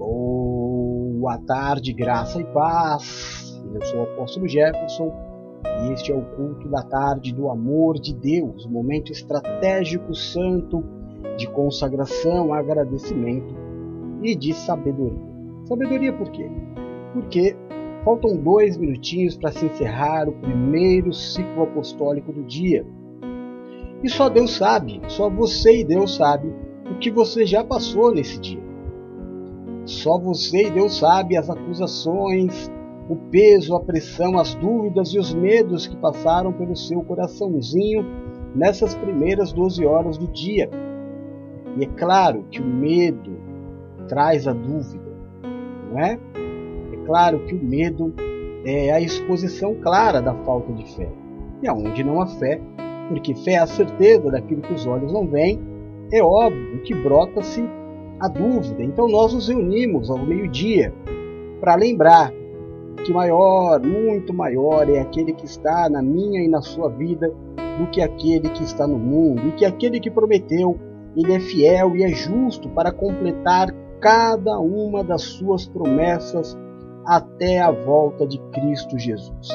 Boa tarde, graça e paz. Eu sou o apóstolo Jefferson e este é o culto da tarde do amor de Deus, um momento estratégico santo de consagração, agradecimento e de sabedoria. Sabedoria por quê? Porque faltam dois minutinhos para se encerrar o primeiro ciclo apostólico do dia. E só Deus sabe, só você e Deus sabe o que você já passou nesse dia. Só você e Deus sabe as acusações, o peso, a pressão, as dúvidas e os medos que passaram pelo seu coraçãozinho nessas primeiras 12 horas do dia. E é claro que o medo traz a dúvida, não é? É claro que o medo é a exposição clara da falta de fé. E aonde não há fé, porque fé é a certeza daquilo que os olhos não veem, é óbvio que brota-se a dúvida. Então nós nos reunimos ao meio-dia para lembrar que maior, muito maior é aquele que está na minha e na sua vida do que aquele que está no mundo, e que aquele que prometeu, ele é fiel e é justo para completar cada uma das suas promessas até a volta de Cristo Jesus.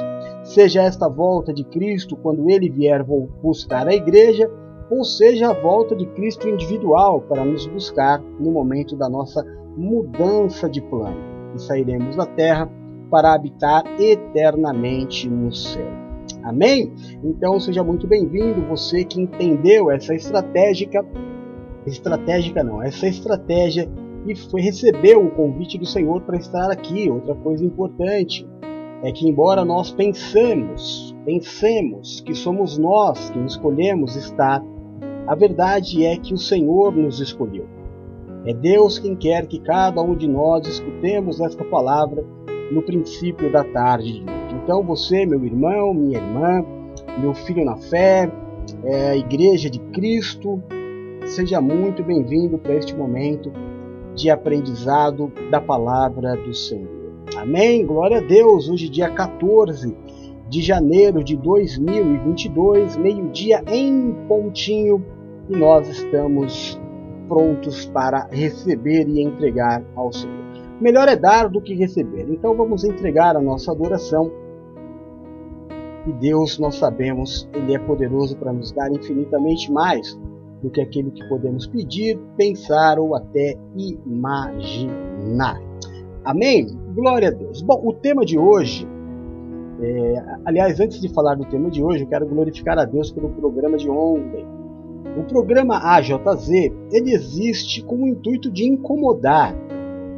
Seja esta volta de Cristo quando ele vier buscar a igreja, ou seja, a volta de Cristo individual para nos buscar no momento da nossa mudança de plano. E sairemos da terra para habitar eternamente no céu. Amém? Então seja muito bem-vindo, você que entendeu essa estratégica, estratégica não, essa estratégia e foi recebeu o convite do Senhor para estar aqui. Outra coisa importante é que embora nós pensemos, pensemos que somos nós quem escolhemos estar a verdade é que o Senhor nos escolheu. É Deus quem quer que cada um de nós escutemos esta palavra no princípio da tarde de hoje. Então, você, meu irmão, minha irmã, meu filho na fé, é, Igreja de Cristo, seja muito bem-vindo para este momento de aprendizado da palavra do Senhor. Amém? Glória a Deus! Hoje, dia 14 de janeiro de 2022, meio-dia em pontinho e nós estamos prontos para receber e entregar ao Senhor. Melhor é dar do que receber. Então vamos entregar a nossa adoração. E Deus, nós sabemos, Ele é poderoso para nos dar infinitamente mais do que aquilo que podemos pedir, pensar ou até imaginar. Amém? Glória a Deus. Bom, o tema de hoje, é, aliás, antes de falar do tema de hoje, eu quero glorificar a Deus pelo programa de ontem. O programa AJZ ele existe com o intuito de incomodar,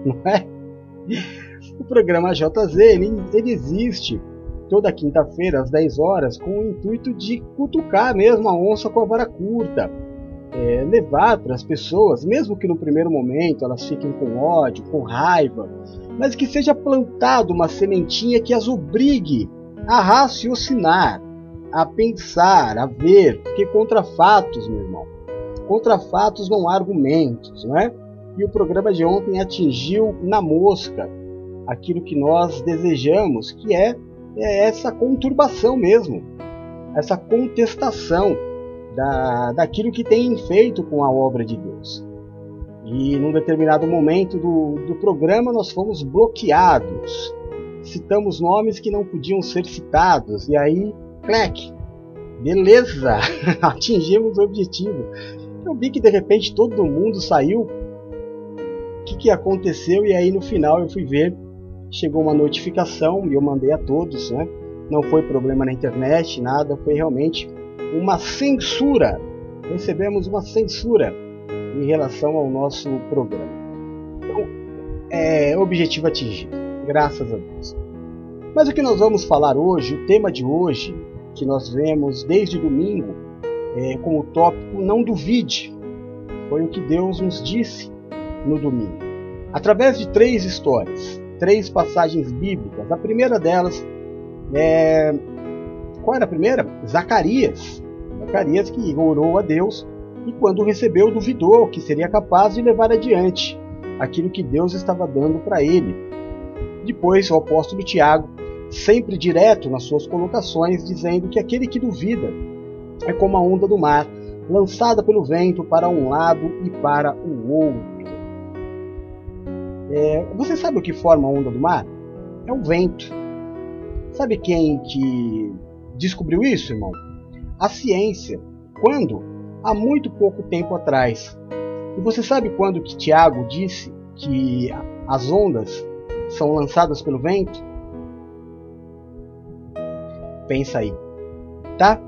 não é? O programa AJZ ele, ele existe toda quinta-feira às 10 horas com o intuito de cutucar mesmo a onça com a vara curta, é, levar para as pessoas, mesmo que no primeiro momento elas fiquem com ódio, com raiva, mas que seja plantado uma sementinha que as obrigue a raciocinar, a pensar, a ver, porque contra fatos, meu irmão, contra fatos não há argumentos, não é? E o programa de ontem atingiu na mosca aquilo que nós desejamos, que é, é essa conturbação mesmo, essa contestação da, daquilo que tem feito com a obra de Deus. E num determinado momento do, do programa nós fomos bloqueados. Citamos nomes que não podiam ser citados, e aí Clec, beleza, atingimos o objetivo. Eu vi que de repente todo mundo saiu. O que, que aconteceu? E aí no final eu fui ver, chegou uma notificação e eu mandei a todos, né? Não foi problema na internet, nada, foi realmente uma censura. Recebemos uma censura em relação ao nosso programa. Então, é objetivo atingido, graças a Deus. Mas o que nós vamos falar hoje, o tema de hoje, que nós vemos desde domingo é, como tópico Não Duvide. Foi o que Deus nos disse no domingo. Através de três histórias, três passagens bíblicas. A primeira delas é. Qual era a primeira? Zacarias. Zacarias que orou a Deus e, quando recebeu, duvidou que seria capaz de levar adiante aquilo que Deus estava dando para ele. Depois, o apóstolo Tiago sempre direto nas suas colocações, dizendo que aquele que duvida é como a onda do mar, lançada pelo vento para um lado e para o outro. É, você sabe o que forma a onda do mar? É o vento. Sabe quem que descobriu isso, irmão? A ciência. Quando? Há muito pouco tempo atrás. E você sabe quando que Tiago disse que as ondas são lançadas pelo vento? Pensa aí, tá?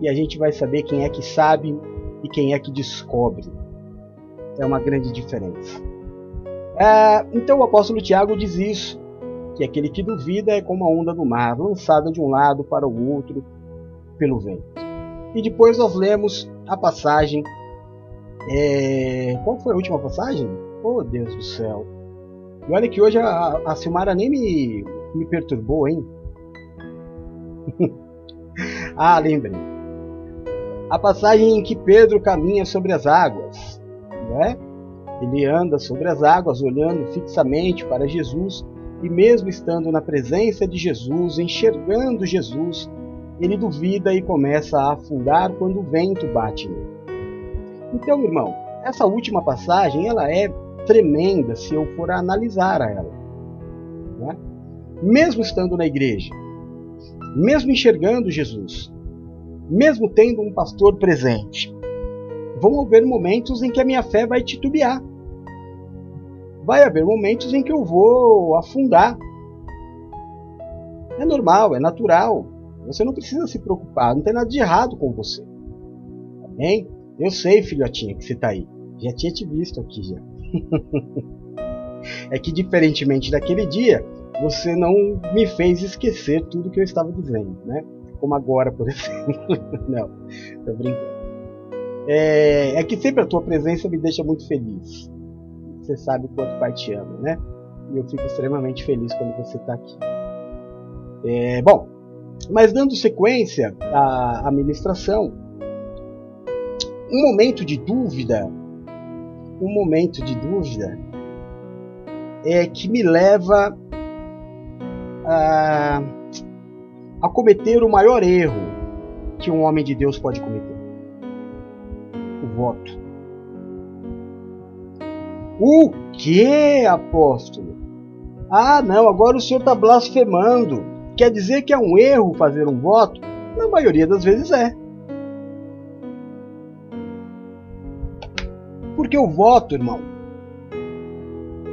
E a gente vai saber quem é que sabe e quem é que descobre. É uma grande diferença. É, então o apóstolo Tiago diz isso, que aquele que duvida é como a onda do mar, lançada de um lado para o outro pelo vento. E depois nós lemos a passagem. É... Qual foi a última passagem? Oh Deus do céu! E olha que hoje a, a Silmara nem me, me perturbou, hein? ah, lembrei. A passagem em que Pedro caminha sobre as águas, não é? Ele anda sobre as águas, olhando fixamente para Jesus, e mesmo estando na presença de Jesus, enxergando Jesus, ele duvida e começa a afundar quando o vento bate nele. Então, irmão, essa última passagem ela é tremenda se eu for analisar a ela. Né? Mesmo estando na igreja, mesmo enxergando Jesus, mesmo tendo um pastor presente, vão haver momentos em que a minha fé vai titubear. Vai haver momentos em que eu vou afundar. É normal, é natural. Você não precisa se preocupar, não tem nada de errado com você. Tá bem? Eu sei, filhotinha, que você está aí. Já tinha te visto aqui já. é que diferentemente daquele dia, você não me fez esquecer tudo que eu estava dizendo, né? Como agora, por exemplo. não, tô brincando. É, é, que sempre a tua presença me deixa muito feliz. Você sabe o quanto Pai te ama, né? E eu fico extremamente feliz quando você está aqui. É, bom, mas dando sequência à, à ministração, um momento de dúvida, um momento de dúvida é que me leva a, a cometer o maior erro que um homem de Deus pode cometer: o voto. O que, apóstolo? Ah, não, agora o senhor está blasfemando. Quer dizer que é um erro fazer um voto? Na maioria das vezes é. Porque o voto, irmão,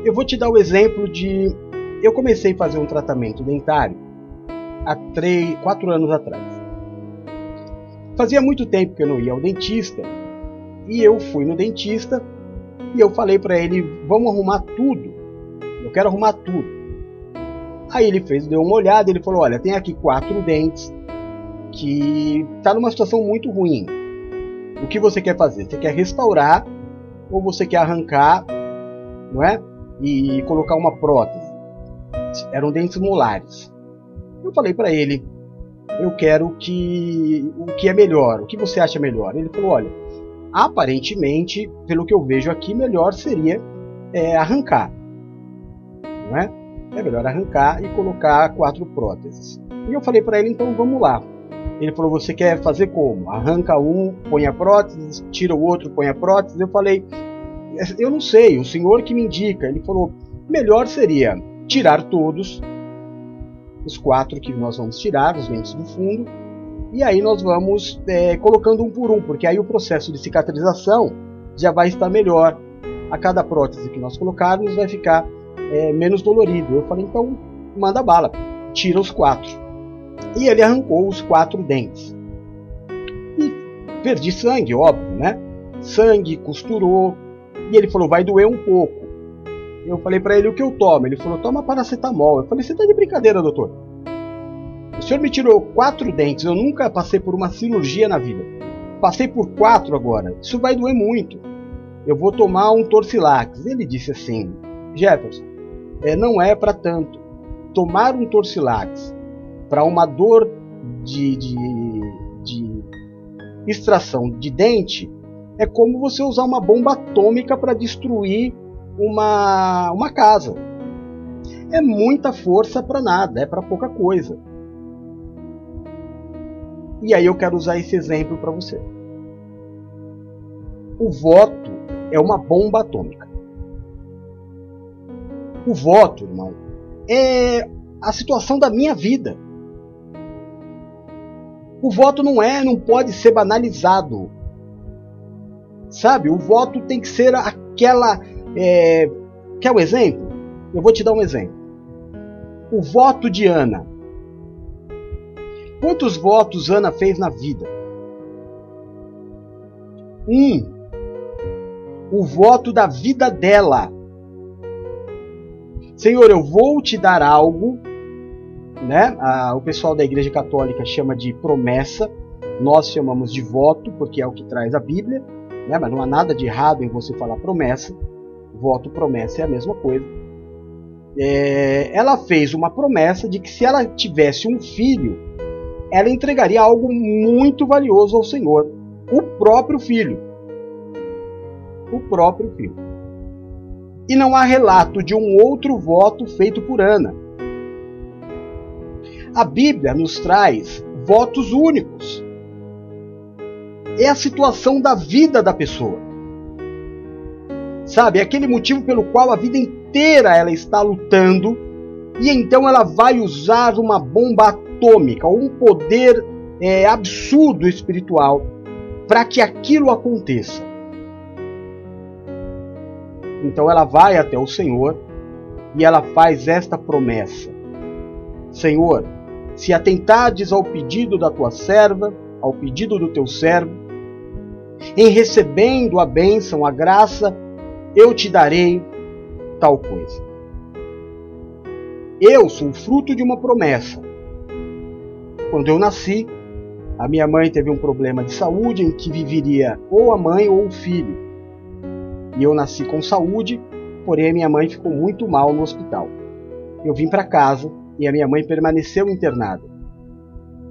eu vou te dar o exemplo de. Eu comecei a fazer um tratamento dentário há três, quatro anos atrás. Fazia muito tempo que eu não ia ao dentista e eu fui no dentista e eu falei para ele: vamos arrumar tudo. Eu quero arrumar tudo. Aí ele fez, deu uma olhada, ele falou: olha, tem aqui quatro dentes que está numa situação muito ruim. O que você quer fazer? Você quer restaurar ou você quer arrancar, não é? E colocar uma prótese? Eram dentes molares. Eu falei para ele: eu quero que o que é melhor, o que você acha melhor? Ele falou: olha, aparentemente, pelo que eu vejo aqui, melhor seria é, arrancar, não é? é melhor arrancar e colocar quatro próteses. E eu falei para ele, então vamos lá. Ele falou, você quer fazer como? Arranca um, põe a prótese, tira o outro, põe a prótese. Eu falei, eu não sei, o senhor que me indica. Ele falou, melhor seria tirar todos, os quatro que nós vamos tirar, os dentes do fundo, e aí nós vamos é, colocando um por um, porque aí o processo de cicatrização já vai estar melhor. A cada prótese que nós colocarmos vai ficar é, menos dolorido. Eu falei, então manda bala, tira os quatro. E ele arrancou os quatro dentes. E perdi sangue, óbvio, né? Sangue, costurou. E ele falou, vai doer um pouco. Eu falei para ele o que eu tomo. Ele falou, toma paracetamol. Eu falei, você tá de brincadeira, doutor? O senhor me tirou quatro dentes. Eu nunca passei por uma cirurgia na vida. Passei por quatro agora. Isso vai doer muito. Eu vou tomar um Torcilax. Ele disse assim, Jefferson, é, não é para tanto. Tomar um Torcilax para uma dor de, de, de extração de dente é como você usar uma bomba atômica para destruir uma, uma casa. É muita força para nada, é para pouca coisa. E aí eu quero usar esse exemplo para você. O voto é uma bomba atômica. O voto, irmão, é a situação da minha vida. O voto não é, não pode ser banalizado. Sabe? O voto tem que ser aquela. É... Quer um exemplo? Eu vou te dar um exemplo. O voto de Ana. Quantos votos Ana fez na vida? Um. O voto da vida dela. Senhor, eu vou te dar algo, né? Ah, o pessoal da Igreja Católica chama de promessa, nós chamamos de voto, porque é o que traz a Bíblia, né? Mas não há nada de errado em você falar promessa. Voto, promessa é a mesma coisa. É, ela fez uma promessa de que se ela tivesse um filho, ela entregaria algo muito valioso ao Senhor, o próprio filho. O próprio filho. E não há relato de um outro voto feito por Ana. A Bíblia nos traz votos únicos. É a situação da vida da pessoa. Sabe, é aquele motivo pelo qual a vida inteira ela está lutando e então ela vai usar uma bomba atômica, um poder é, absurdo espiritual para que aquilo aconteça. Então ela vai até o Senhor e ela faz esta promessa: Senhor, se atentades ao pedido da tua serva, ao pedido do teu servo, em recebendo a bênção, a graça, eu te darei tal coisa. Eu sou fruto de uma promessa. Quando eu nasci, a minha mãe teve um problema de saúde em que viveria ou a mãe ou o filho. E eu nasci com saúde, porém a minha mãe ficou muito mal no hospital. Eu vim para casa e a minha mãe permaneceu internada.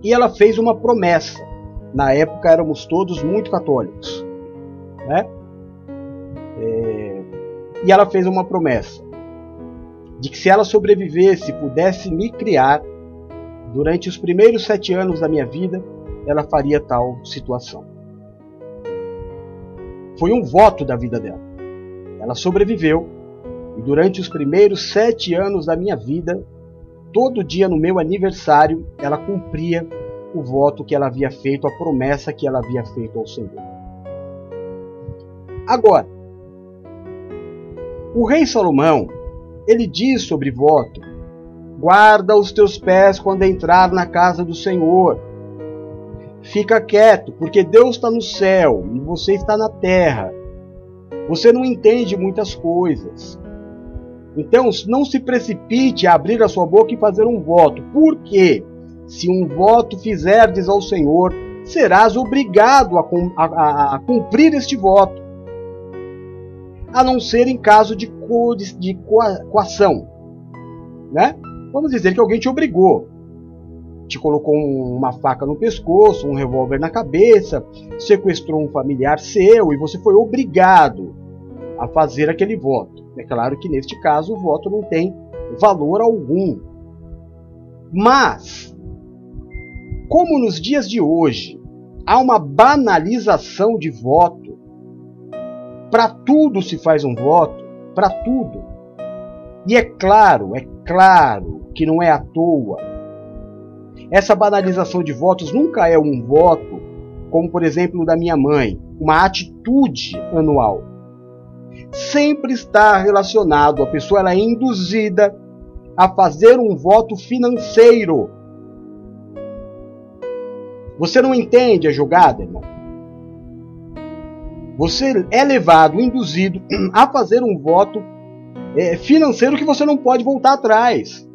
E ela fez uma promessa. Na época éramos todos muito católicos, né? E ela fez uma promessa de que se ela sobrevivesse, pudesse me criar durante os primeiros sete anos da minha vida, ela faria tal situação. Foi um voto da vida dela. Ela sobreviveu e durante os primeiros sete anos da minha vida, todo dia no meu aniversário, ela cumpria o voto que ela havia feito, a promessa que ela havia feito ao Senhor. Agora, o rei Salomão, ele diz sobre voto: guarda os teus pés quando entrar na casa do Senhor. Fica quieto, porque Deus está no céu e você está na terra. Você não entende muitas coisas. Então, não se precipite a abrir a sua boca e fazer um voto. Por quê? Se um voto fizerdes ao Senhor, serás obrigado a, a, a cumprir este voto a não ser em caso de, co de coação. Né? Vamos dizer que alguém te obrigou. Te colocou uma faca no pescoço, um revólver na cabeça, sequestrou um familiar seu e você foi obrigado a fazer aquele voto. É claro que neste caso o voto não tem valor algum. Mas, como nos dias de hoje há uma banalização de voto, para tudo se faz um voto, para tudo. E é claro, é claro que não é à toa. Essa banalização de votos nunca é um voto, como por exemplo o da minha mãe, uma atitude anual. Sempre está relacionado, a pessoa ela é induzida a fazer um voto financeiro. Você não entende a jogada, irmão? Você é levado, induzido a fazer um voto é, financeiro que você não pode voltar atrás.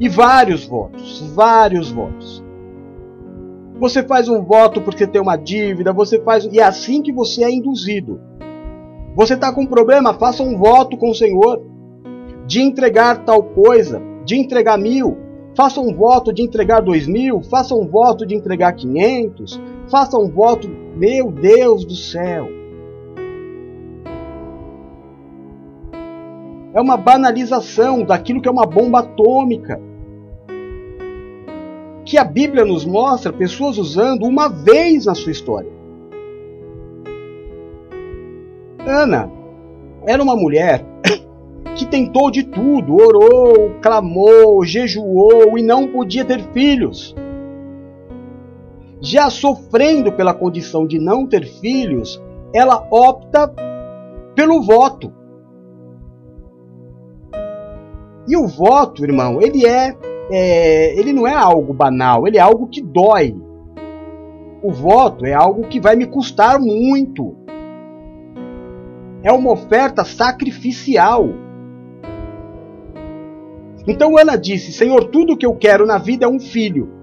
E vários votos, vários votos. Você faz um voto porque tem uma dívida, você faz. E é assim que você é induzido. Você está com um problema, faça um voto com o Senhor de entregar tal coisa, de entregar mil, faça um voto de entregar dois mil, faça um voto de entregar quinhentos, faça um voto, meu Deus do céu. É uma banalização daquilo que é uma bomba atômica. Que a Bíblia nos mostra pessoas usando uma vez na sua história. Ana, era uma mulher que tentou de tudo, orou, clamou, jejuou e não podia ter filhos. Já sofrendo pela condição de não ter filhos, ela opta pelo voto. E o voto, irmão, ele é, é, ele não é algo banal, ele é algo que dói. O voto é algo que vai me custar muito. É uma oferta sacrificial. Então Ana disse: Senhor, tudo que eu quero na vida é um filho.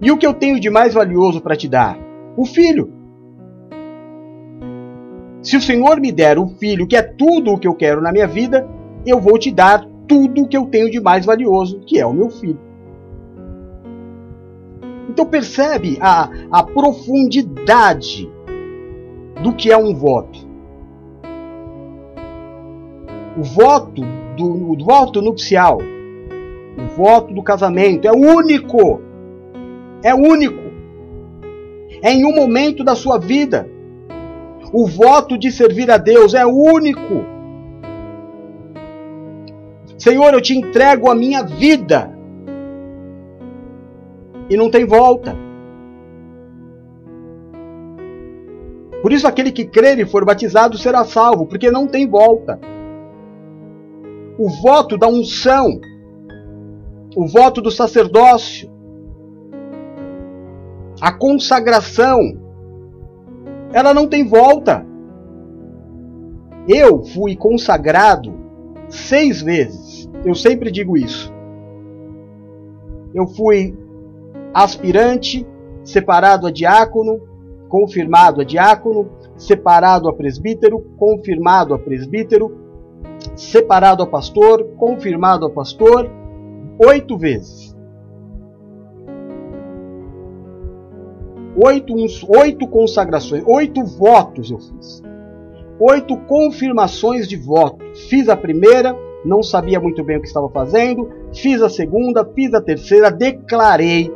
E o que eu tenho de mais valioso para te dar? O filho. Se o Senhor me der o filho, que é tudo o que eu quero na minha vida, eu vou te dar tudo o que eu tenho de mais valioso, que é o meu filho. Então percebe a, a profundidade do que é um voto. O voto do, do voto nupcial, o voto do casamento é único. É único. É em um momento da sua vida. O voto de servir a Deus é único. Senhor, eu te entrego a minha vida. E não tem volta. Por isso, aquele que crer e for batizado será salvo, porque não tem volta o voto da unção, o voto do sacerdócio, a consagração, ela não tem volta. Eu fui consagrado seis vezes. Eu sempre digo isso. Eu fui aspirante, separado a diácono, confirmado a diácono, separado a presbítero, confirmado a presbítero, separado a pastor, confirmado a pastor, oito vezes. Oito, oito consagrações, oito votos eu fiz. Oito confirmações de voto. Fiz a primeira, não sabia muito bem o que estava fazendo. Fiz a segunda, fiz a terceira, declarei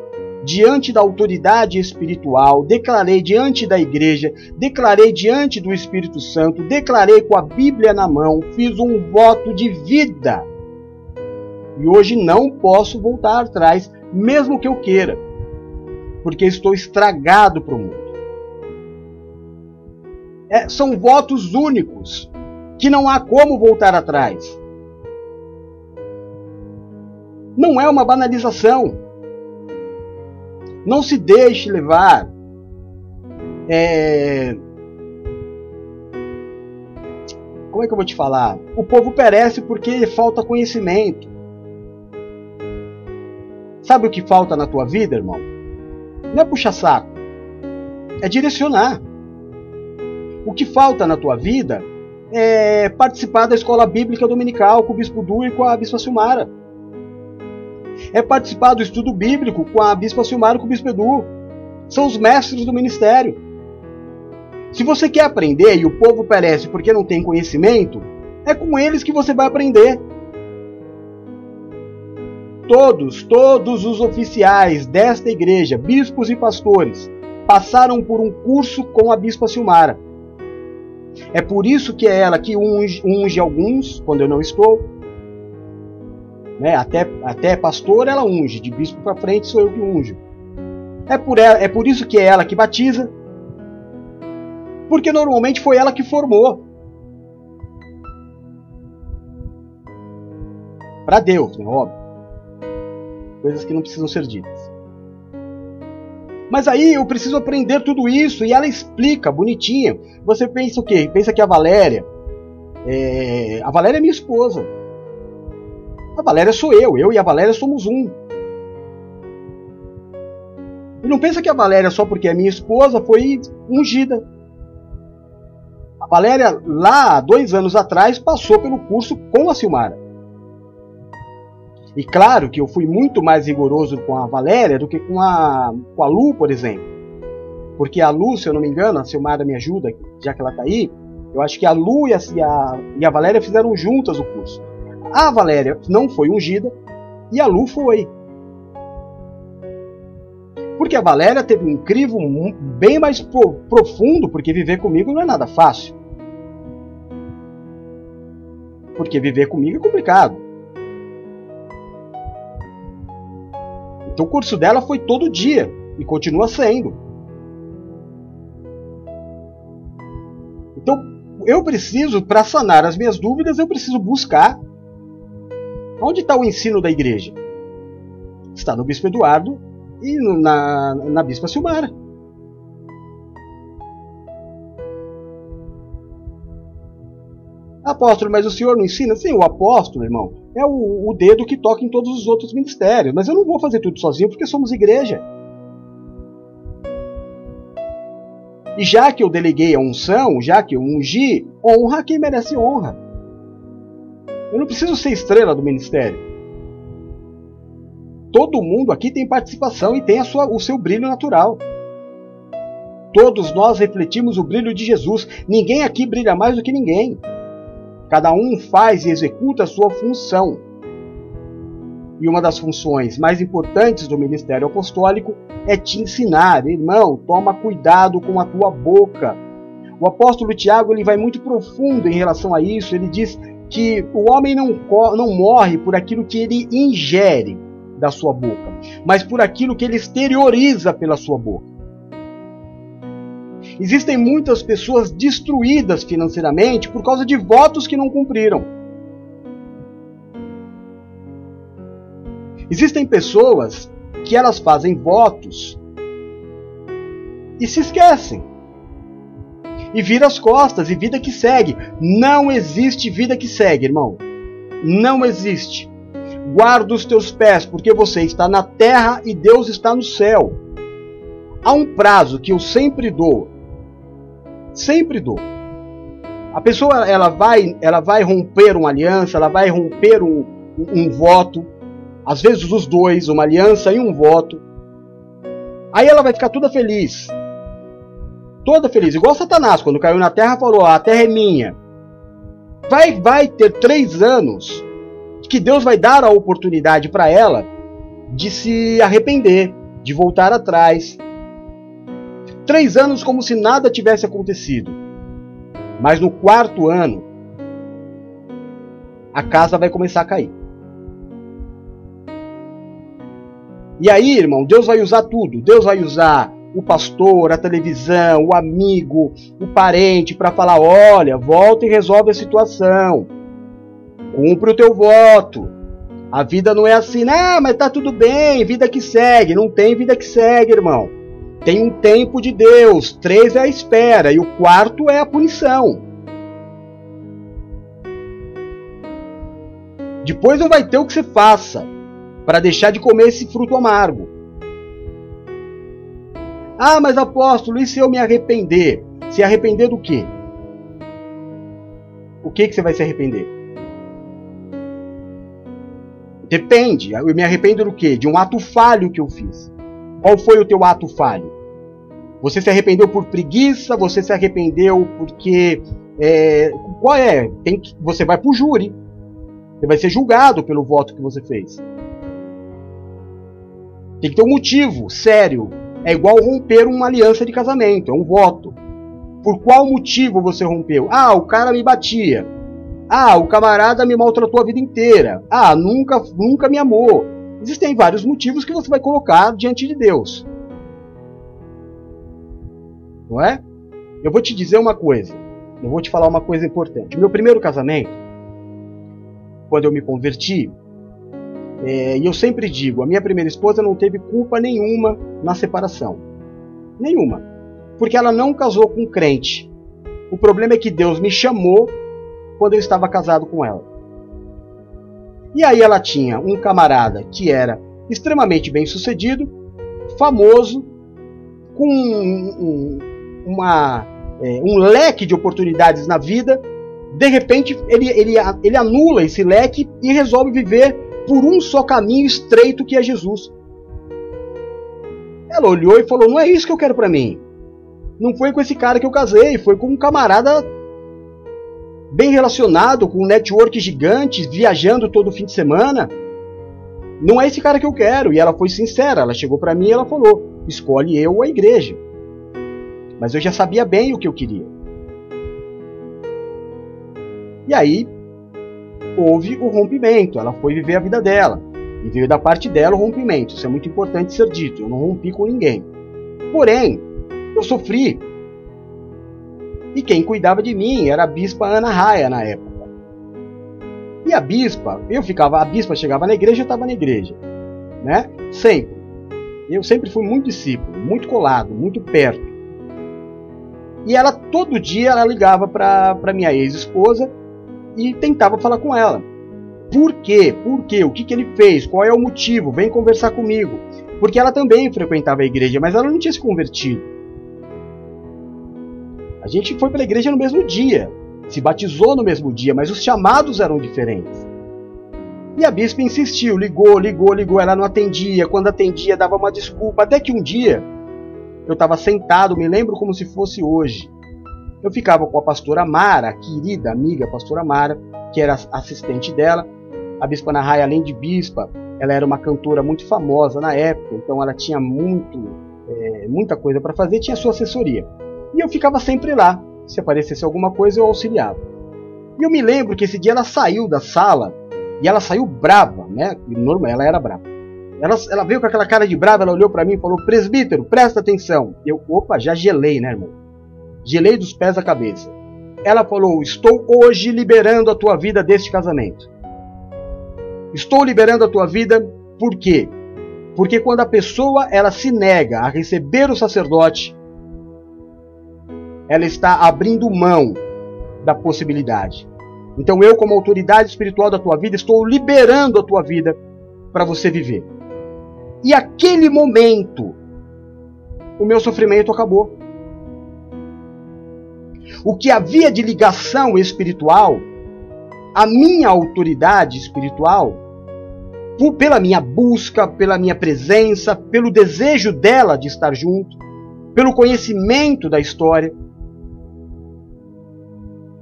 diante da autoridade espiritual, declarei diante da igreja, declarei diante do Espírito Santo, declarei com a Bíblia na mão, fiz um voto de vida. E hoje não posso voltar atrás, mesmo que eu queira, porque estou estragado para o mundo. É, são votos únicos, que não há como voltar atrás. Não é uma banalização. Não se deixe levar. É... Como é que eu vou te falar? O povo perece porque falta conhecimento. Sabe o que falta na tua vida, irmão? Não é puxar saco, é direcionar. O que falta na tua vida é participar da escola bíblica dominical com o Bispo Du e com a Bispa Silmara é participar do estudo bíblico com a Bispa Silmar e com o Bispo Edu. São os mestres do ministério. Se você quer aprender e o povo perece porque não tem conhecimento, é com eles que você vai aprender. Todos, todos os oficiais desta igreja, bispos e pastores, passaram por um curso com a Bispa Silmara. É por isso que é ela que unge, unge alguns, quando eu não estou, né? Até, até pastor ela unge, de bispo para frente sou eu que unjo. É por, ela, é por isso que é ela que batiza, porque normalmente foi ela que formou. Para Deus, né? óbvio. Coisas que não precisam ser ditas. Mas aí eu preciso aprender tudo isso e ela explica bonitinha. Você pensa o quê? Pensa que a Valéria. É... A Valéria é minha esposa. A Valéria sou eu, eu e a Valéria somos um. E não pensa que a Valéria, só porque é minha esposa, foi ungida. A Valéria, lá dois anos atrás, passou pelo curso com a Silmara. E claro que eu fui muito mais rigoroso com a Valéria do que com a, com a Lu, por exemplo. Porque a Lu, se eu não me engano, a Silmara me ajuda, já que ela está aí, eu acho que a Lu e a, e a, e a Valéria fizeram juntas o curso. A Valéria não foi ungida e a Lu foi. Porque a Valéria teve um crivo bem mais pro, profundo, porque viver comigo não é nada fácil. porque viver comigo é complicado. Então o curso dela foi todo dia e continua sendo. Então eu preciso, para sanar as minhas dúvidas, eu preciso buscar onde está o ensino da igreja. Está no Bispo Eduardo e na, na Bispa Silmara. Apóstolo, mas o senhor não ensina? Sim, o apóstolo, irmão, é o, o dedo que toca em todos os outros ministérios. Mas eu não vou fazer tudo sozinho porque somos igreja. E já que eu deleguei a unção, já que eu ungi, honra quem merece honra. Eu não preciso ser estrela do ministério. Todo mundo aqui tem participação e tem sua, o seu brilho natural. Todos nós refletimos o brilho de Jesus. Ninguém aqui brilha mais do que ninguém. Cada um faz e executa a sua função. E uma das funções mais importantes do ministério apostólico é te ensinar, irmão, toma cuidado com a tua boca. O apóstolo Tiago ele vai muito profundo em relação a isso. Ele diz que o homem não, não morre por aquilo que ele ingere da sua boca, mas por aquilo que ele exterioriza pela sua boca. Existem muitas pessoas destruídas financeiramente por causa de votos que não cumpriram. Existem pessoas que elas fazem votos e se esquecem. E vira as costas e vida que segue. Não existe vida que segue, irmão. Não existe. Guarda os teus pés, porque você está na terra e Deus está no céu. Há um prazo que eu sempre dou Sempre dou. A pessoa ela vai, ela vai romper uma aliança, ela vai romper um, um, um voto, às vezes os dois, uma aliança e um voto. Aí ela vai ficar toda feliz. Toda feliz. Igual Satanás, quando caiu na terra, falou: A terra é minha. Vai, vai ter três anos que Deus vai dar a oportunidade para ela de se arrepender, de voltar atrás, Três anos como se nada tivesse acontecido. Mas no quarto ano, a casa vai começar a cair. E aí, irmão, Deus vai usar tudo. Deus vai usar o pastor, a televisão, o amigo, o parente para falar: olha, volta e resolve a situação. Cumpre o teu voto. A vida não é assim, ah, mas tá tudo bem, vida que segue. Não tem vida que segue, irmão. Tem um tempo de Deus, três é a espera e o quarto é a punição. Depois não vai ter o que você faça para deixar de comer esse fruto amargo. Ah, mas apóstolo, e se eu me arrepender? Se arrepender do quê? O que, que você vai se arrepender? Depende. Eu me arrependo do quê? De um ato falho que eu fiz. Qual foi o teu ato falho? Você se arrependeu por preguiça? Você se arrependeu porque. É, qual é? Tem que, você vai para o júri. Você vai ser julgado pelo voto que você fez. Tem que ter um motivo sério. É igual romper uma aliança de casamento, é um voto. Por qual motivo você rompeu? Ah, o cara me batia. Ah, o camarada me maltratou a vida inteira. Ah, nunca, nunca me amou. Existem vários motivos que você vai colocar diante de Deus. Não é? Eu vou te dizer uma coisa. Eu vou te falar uma coisa importante. meu primeiro casamento, quando eu me converti, é, e eu sempre digo, a minha primeira esposa não teve culpa nenhuma na separação. Nenhuma. Porque ela não casou com um crente. O problema é que Deus me chamou quando eu estava casado com ela. E aí ela tinha um camarada que era extremamente bem sucedido, famoso, com um, uma, é, um leque de oportunidades na vida. De repente ele, ele, ele anula esse leque e resolve viver por um só caminho estreito que é Jesus. Ela olhou e falou: Não é isso que eu quero para mim. Não foi com esse cara que eu casei, foi com um camarada bem relacionado, com um network gigante, viajando todo fim de semana. Não é esse cara que eu quero. E ela foi sincera, ela chegou para mim e ela falou: escolhe eu ou a igreja. Mas eu já sabia bem o que eu queria. E aí, houve o rompimento, ela foi viver a vida dela. E veio da parte dela o rompimento. Isso é muito importante ser dito. Eu não rompi com ninguém. Porém, eu sofri. E quem cuidava de mim era a bispa Ana Raia na época. E a bispa, eu ficava, a bispa chegava na igreja, eu estava na igreja, né? Sempre. Eu sempre fui muito discípulo, muito colado, muito perto. E ela todo dia ela ligava para minha ex-esposa e tentava falar com ela. Por quê? Por quê? O que, que ele fez? Qual é o motivo? Vem conversar comigo. Porque ela também frequentava a igreja, mas ela não tinha se convertido. A gente foi para a igreja no mesmo dia, se batizou no mesmo dia, mas os chamados eram diferentes. E a bispa insistiu, ligou, ligou, ligou, ela não atendia. Quando atendia, dava uma desculpa. Até que um dia, eu estava sentado, me lembro como se fosse hoje. Eu ficava com a pastora Mara, a querida amiga pastora Mara, que era assistente dela. A bispa Nahai, além de bispa, ela era uma cantora muito famosa na época, então ela tinha muito, é, muita coisa para fazer, tinha sua assessoria. E eu ficava sempre lá. Se aparecesse alguma coisa, eu auxiliava. E eu me lembro que esse dia ela saiu da sala e ela saiu brava, né? Normal, ela era brava. Ela, ela veio com aquela cara de brava, ela olhou para mim e falou: Presbítero, presta atenção. Eu, opa, já gelei, né, irmão? Gelei dos pés à cabeça. Ela falou: Estou hoje liberando a tua vida deste casamento. Estou liberando a tua vida por quê? Porque quando a pessoa ela se nega a receber o sacerdote, ela está abrindo mão da possibilidade. Então eu, como autoridade espiritual da tua vida, estou liberando a tua vida para você viver. E aquele momento, o meu sofrimento acabou. O que havia de ligação espiritual, a minha autoridade espiritual, pela minha busca, pela minha presença, pelo desejo dela de estar junto, pelo conhecimento da história,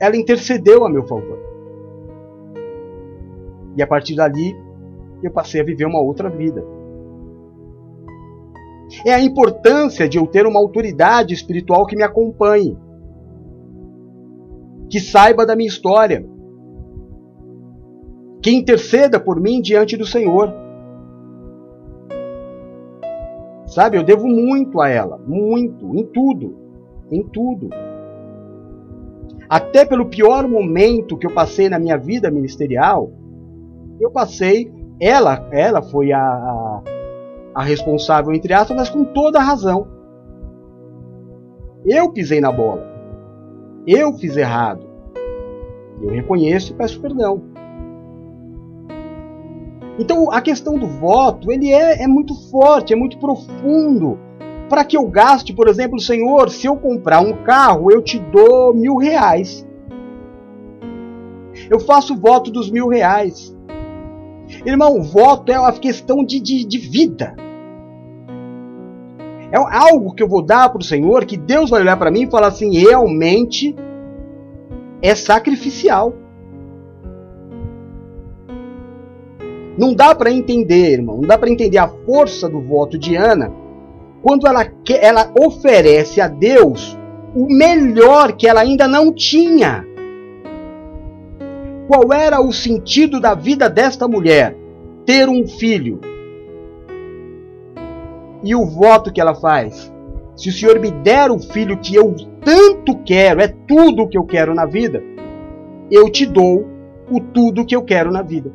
ela intercedeu a meu favor. E a partir dali, eu passei a viver uma outra vida. É a importância de eu ter uma autoridade espiritual que me acompanhe, que saiba da minha história, que interceda por mim diante do Senhor. Sabe, eu devo muito a ela, muito, em tudo, em tudo até pelo pior momento que eu passei na minha vida ministerial, eu passei, ela, ela foi a, a, responsável, entre aspas, mas com toda a razão. Eu pisei na bola. Eu fiz errado. Eu reconheço e peço perdão. Então a questão do voto ele é, é muito forte, é muito profundo para que eu gaste, por exemplo, Senhor, se eu comprar um carro, eu te dou mil reais. Eu faço o voto dos mil reais. Irmão, voto é uma questão de, de, de vida. É algo que eu vou dar para o Senhor que Deus vai olhar para mim e falar assim: realmente é sacrificial. Não dá para entender, irmão, não dá para entender a força do voto de Ana quando ela, ela oferece a Deus o melhor que ela ainda não tinha. Qual era o sentido da vida desta mulher? Ter um filho. E o voto que ela faz? Se o Senhor me der o filho que eu tanto quero, é tudo o que eu quero na vida, eu te dou o tudo que eu quero na vida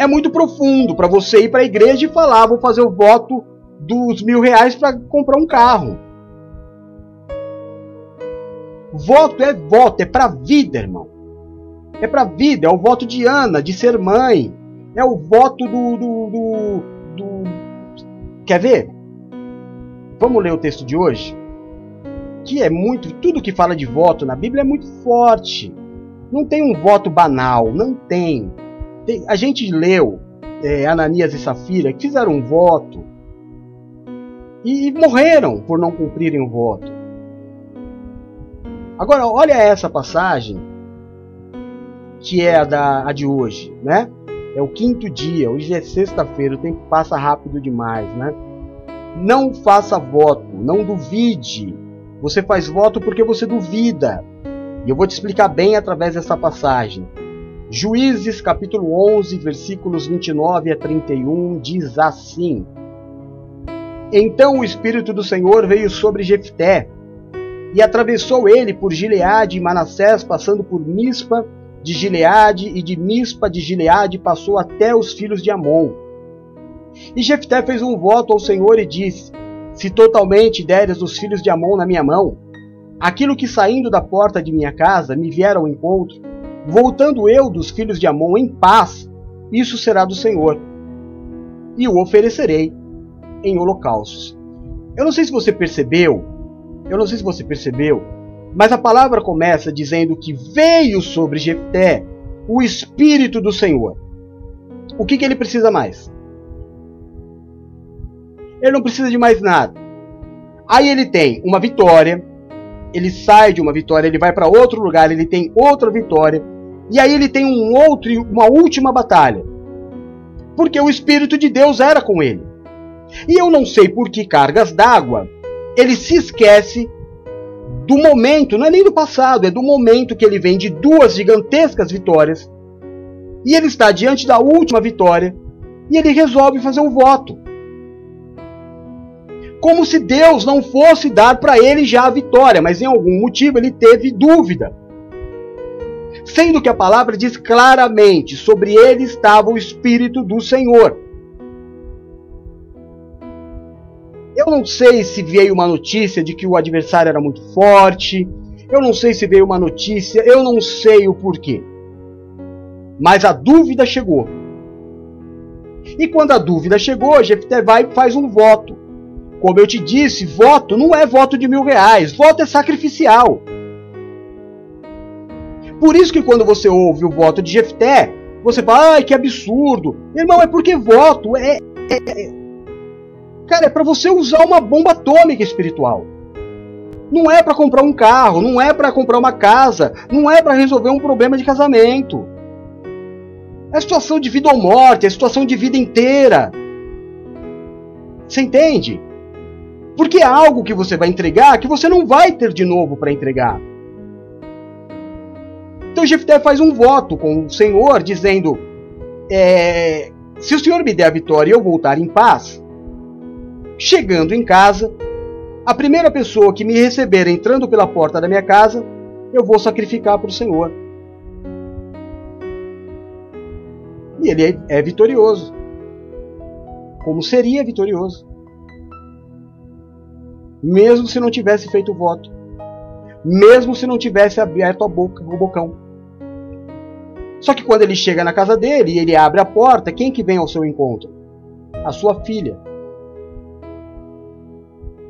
é muito profundo para você ir para a igreja e falar: vou fazer o voto dos mil reais para comprar um carro. Voto é voto, é para vida, irmão. É para vida, é o voto de Ana, de ser mãe. É o voto do, do, do, do. Quer ver? Vamos ler o texto de hoje? Que é muito. Tudo que fala de voto na Bíblia é muito forte. Não tem um voto banal, não tem. Tem, a gente leu é, Ananias e Safira que fizeram um voto e, e morreram por não cumprirem o voto. Agora, olha essa passagem, que é a, da, a de hoje, né? É o quinto dia, hoje é sexta-feira, o tempo passa rápido demais, né? Não faça voto, não duvide. Você faz voto porque você duvida. E eu vou te explicar bem através dessa passagem. Juízes capítulo 11, versículos 29 a 31 diz assim: Então o espírito do Senhor veio sobre Jefté, e atravessou ele por Gileade e Manassés, passando por Mispa de Gileade, e de Mispa de Gileade passou até os filhos de Amon. E Jefté fez um voto ao Senhor e disse: Se totalmente deres os filhos de Amon na minha mão, aquilo que saindo da porta de minha casa me vier ao encontro, voltando eu dos filhos de Amon em paz, isso será do Senhor, e o oferecerei em holocaustos. Eu não sei se você percebeu, eu não sei se você percebeu, mas a palavra começa dizendo que veio sobre Jefté o Espírito do Senhor. O que, que ele precisa mais? Ele não precisa de mais nada. Aí ele tem uma vitória, ele sai de uma vitória, ele vai para outro lugar, ele tem outra vitória, e aí ele tem um outro, uma última batalha. Porque o Espírito de Deus era com ele. E eu não sei por que cargas d'água ele se esquece do momento, não é nem do passado, é do momento que ele vem de duas gigantescas vitórias. E ele está diante da última vitória e ele resolve fazer um voto. Como se Deus não fosse dar para ele já a vitória, mas em algum motivo ele teve dúvida. Sendo que a palavra diz claramente: sobre ele estava o Espírito do Senhor. Eu não sei se veio uma notícia de que o adversário era muito forte. Eu não sei se veio uma notícia. Eu não sei o porquê. Mas a dúvida chegou. E quando a dúvida chegou, Jefté vai e faz um voto. Como eu te disse, voto não é voto de mil reais. Voto é sacrificial. Por isso que quando você ouve o voto de Jefté, você fala, ai, que absurdo. Irmão, é porque voto é, é, é Cara, é para você usar uma bomba atômica espiritual. Não é para comprar um carro, não é para comprar uma casa, não é para resolver um problema de casamento. É situação de vida ou morte, é situação de vida inteira. Você entende? Porque é algo que você vai entregar que você não vai ter de novo para entregar. Então Jefté faz um voto com o Senhor, dizendo: é, Se o Senhor me der a vitória e eu voltar em paz, Chegando em casa, a primeira pessoa que me receber entrando pela porta da minha casa, eu vou sacrificar para o Senhor. E ele é, é vitorioso. Como seria vitorioso? Mesmo se não tivesse feito o voto. Mesmo se não tivesse aberto a boca, o bocão. Só que quando ele chega na casa dele e ele abre a porta, quem que vem ao seu encontro? A sua filha.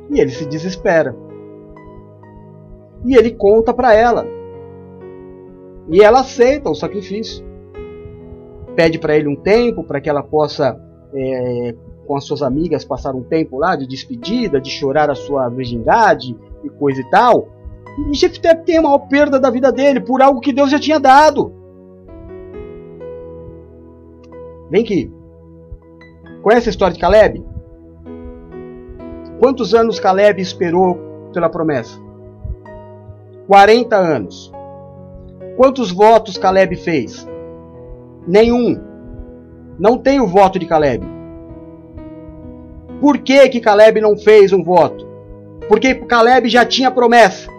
E ele se desespera. E ele conta para ela. E ela aceita o sacrifício. Pede para ele um tempo para que ela possa, é, com as suas amigas, passar um tempo lá de despedida, de chorar a sua virgindade e coisa e tal. E Jefté tem a maior perda da vida dele por algo que Deus já tinha dado. Vem aqui. Conhece a história de Caleb? Quantos anos Caleb esperou pela promessa? 40 anos. Quantos votos Caleb fez? Nenhum. Não tem o voto de Caleb. Por que, que Caleb não fez um voto? Porque Caleb já tinha promessa.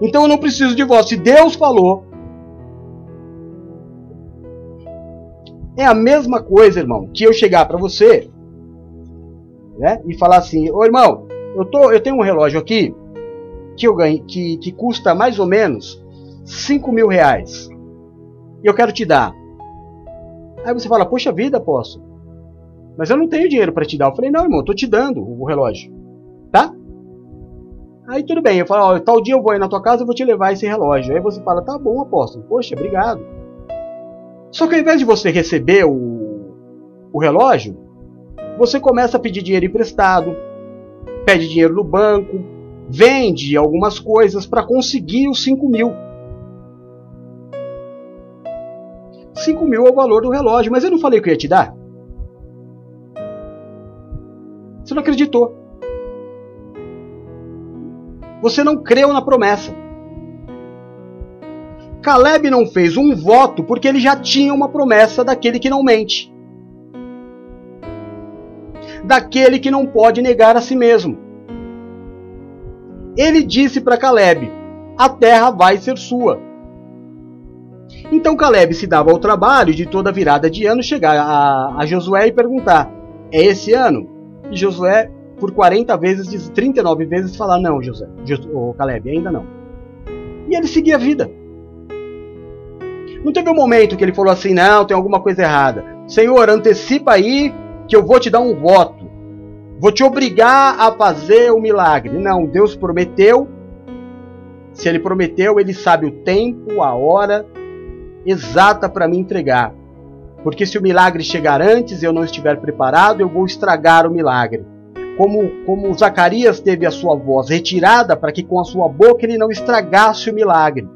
Então eu não preciso de voto. Se Deus falou, é a mesma coisa, irmão, que eu chegar para você né? E falar assim, ô irmão, eu, tô, eu tenho um relógio aqui que eu ganho, que, que custa mais ou menos 5 mil reais. E eu quero te dar. Aí você fala, poxa vida, posso. Mas eu não tenho dinheiro para te dar. Eu falei, não, irmão, eu tô te dando o relógio. Tá? Aí tudo bem, eu falo, ó, tal dia eu vou aí na tua casa e vou te levar esse relógio. Aí você fala, tá bom, apóstolo, poxa, obrigado. Só que ao invés de você receber o, o relógio, você começa a pedir dinheiro emprestado, pede dinheiro no banco, vende algumas coisas para conseguir os 5 mil. 5 mil é o valor do relógio, mas eu não falei que eu ia te dar? Você não acreditou. Você não creu na promessa. Caleb não fez um voto porque ele já tinha uma promessa daquele que não mente. Daquele que não pode negar a si mesmo. Ele disse para Caleb: A terra vai ser sua. Então Caleb se dava ao trabalho de toda virada de ano chegar a, a Josué e perguntar: É esse ano? E Josué, por 40 vezes, 39 vezes, falar: Não, José, o Caleb, ainda não. E ele seguia a vida. Não teve um momento que ele falou assim: não, tem alguma coisa errada. Senhor, antecipa aí que eu vou te dar um voto. Vou te obrigar a fazer o um milagre. Não, Deus prometeu. Se ele prometeu, ele sabe o tempo, a hora exata para me entregar. Porque se o milagre chegar antes e eu não estiver preparado, eu vou estragar o milagre. Como, como Zacarias teve a sua voz retirada para que com a sua boca ele não estragasse o milagre.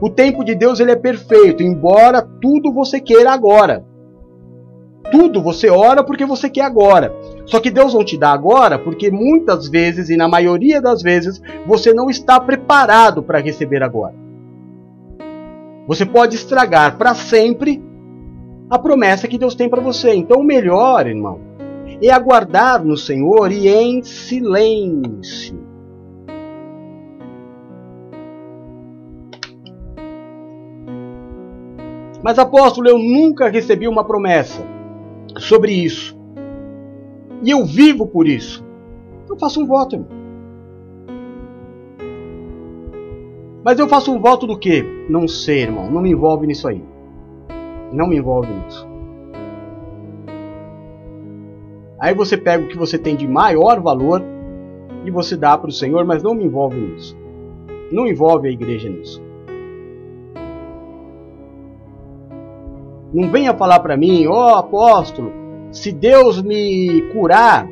O tempo de Deus ele é perfeito, embora tudo você queira agora. Tudo você ora porque você quer agora. Só que Deus não te dá agora porque muitas vezes, e na maioria das vezes, você não está preparado para receber agora. Você pode estragar para sempre a promessa que Deus tem para você. Então, o melhor, irmão, é aguardar no Senhor e em silêncio. Mas apóstolo, eu nunca recebi uma promessa sobre isso. E eu vivo por isso. Eu faço um voto, irmão. Mas eu faço um voto do quê? Não sei, irmão. Não me envolve nisso aí. Não me envolve nisso. Aí você pega o que você tem de maior valor e você dá para o Senhor, mas não me envolve nisso. Não envolve a igreja nisso. Não venha falar para mim, ó oh, apóstolo, se Deus me curar,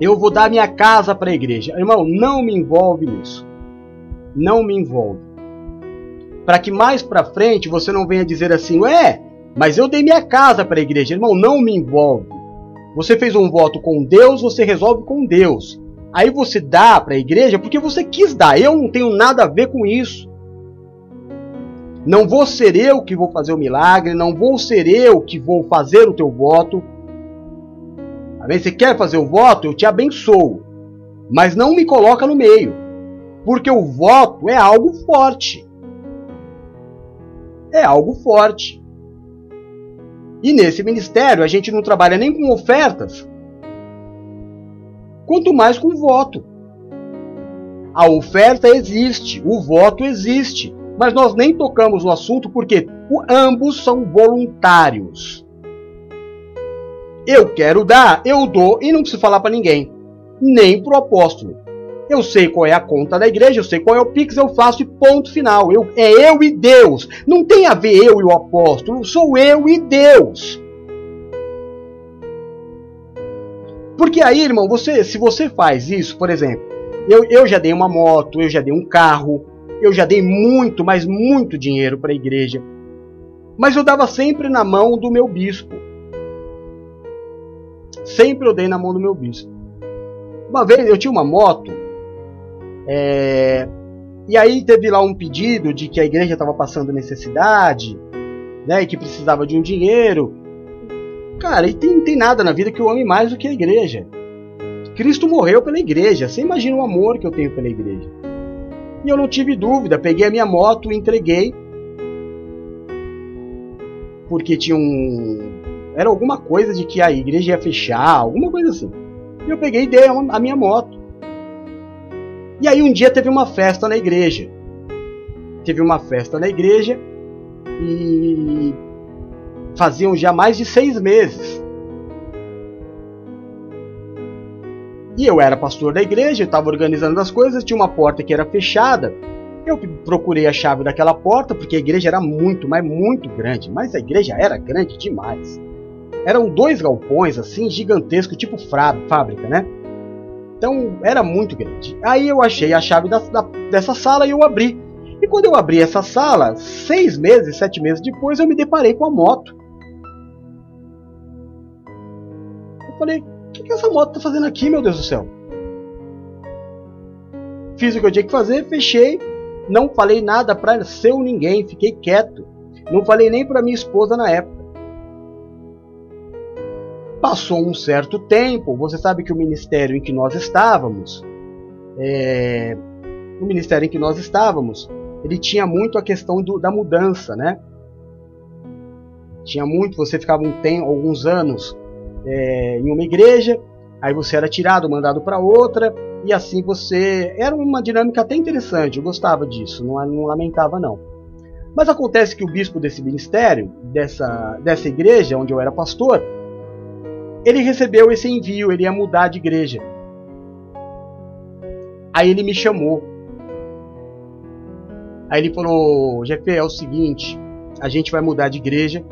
eu vou dar minha casa para a igreja. Irmão, não me envolve nisso. Não me envolve. Para que mais para frente você não venha dizer assim, ué, mas eu dei minha casa para a igreja. Irmão, não me envolve. Você fez um voto com Deus, você resolve com Deus. Aí você dá para a igreja porque você quis dar. Eu não tenho nada a ver com isso. Não vou ser eu que vou fazer o milagre, não vou ser eu que vou fazer o teu voto. Vezes você quer fazer o voto, eu te abençoo. Mas não me coloca no meio. Porque o voto é algo forte. É algo forte. E nesse ministério a gente não trabalha nem com ofertas, quanto mais com voto. A oferta existe, o voto existe mas nós nem tocamos no assunto porque ambos são voluntários. Eu quero dar, eu dou e não preciso falar para ninguém, nem para o apóstolo. Eu sei qual é a conta da igreja, eu sei qual é o Pix, eu faço e ponto final. Eu, é eu e Deus. Não tem a ver eu e o apóstolo, sou eu e Deus. Porque aí, irmão, você, se você faz isso, por exemplo, eu, eu já dei uma moto, eu já dei um carro, eu já dei muito, mas muito dinheiro para a igreja. Mas eu dava sempre na mão do meu bispo. Sempre eu dei na mão do meu bispo. Uma vez eu tinha uma moto, é, e aí teve lá um pedido de que a igreja estava passando necessidade, né, e que precisava de um dinheiro. Cara, e tem, tem nada na vida que eu ame mais do que a igreja. Cristo morreu pela igreja. Você imagina o amor que eu tenho pela igreja. E eu não tive dúvida, peguei a minha moto, entreguei. Porque tinha um. Era alguma coisa de que a igreja ia fechar, alguma coisa assim. E eu peguei e dei a minha moto. E aí um dia teve uma festa na igreja. Teve uma festa na igreja e faziam já mais de seis meses E eu era pastor da igreja, estava organizando as coisas, tinha uma porta que era fechada. Eu procurei a chave daquela porta, porque a igreja era muito, mas muito grande. Mas a igreja era grande demais. Eram dois galpões, assim, gigantescos, tipo fábrica, né? Então era muito grande. Aí eu achei a chave da, da, dessa sala e eu abri. E quando eu abri essa sala, seis meses, sete meses depois, eu me deparei com a moto. Eu falei, que, que essa moto tá fazendo aqui, meu Deus do céu? Fiz o que eu tinha que fazer, fechei, não falei nada para seu ninguém, fiquei quieto. Não falei nem para minha esposa na época. Passou um certo tempo, você sabe que o ministério em que nós estávamos, é, o ministério em que nós estávamos, ele tinha muito a questão do, da mudança, né? Tinha muito, você ficava um tempo, alguns anos é, em uma igreja, aí você era tirado, mandado para outra, e assim você. Era uma dinâmica até interessante, eu gostava disso, não, não lamentava não. Mas acontece que o bispo desse ministério, dessa, dessa igreja onde eu era pastor, ele recebeu esse envio, ele ia mudar de igreja. Aí ele me chamou. Aí ele falou: Jefe, é o seguinte, a gente vai mudar de igreja,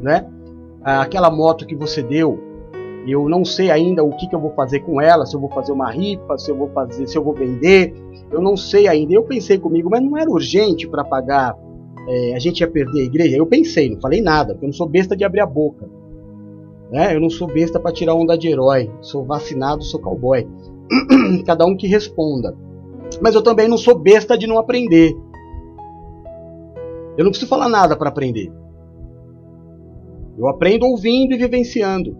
né? Aquela moto que você deu, eu não sei ainda o que, que eu vou fazer com ela, se eu vou fazer uma rifa, se eu vou fazer, se eu vou vender, eu não sei ainda. Eu pensei comigo, mas não era urgente para pagar, é, a gente ia perder a igreja. Eu pensei, não falei nada, porque eu não sou besta de abrir a boca. Né? Eu não sou besta para tirar onda de herói. Sou vacinado, sou cowboy. Cada um que responda. Mas eu também não sou besta de não aprender. Eu não preciso falar nada para aprender. Eu aprendo ouvindo e vivenciando.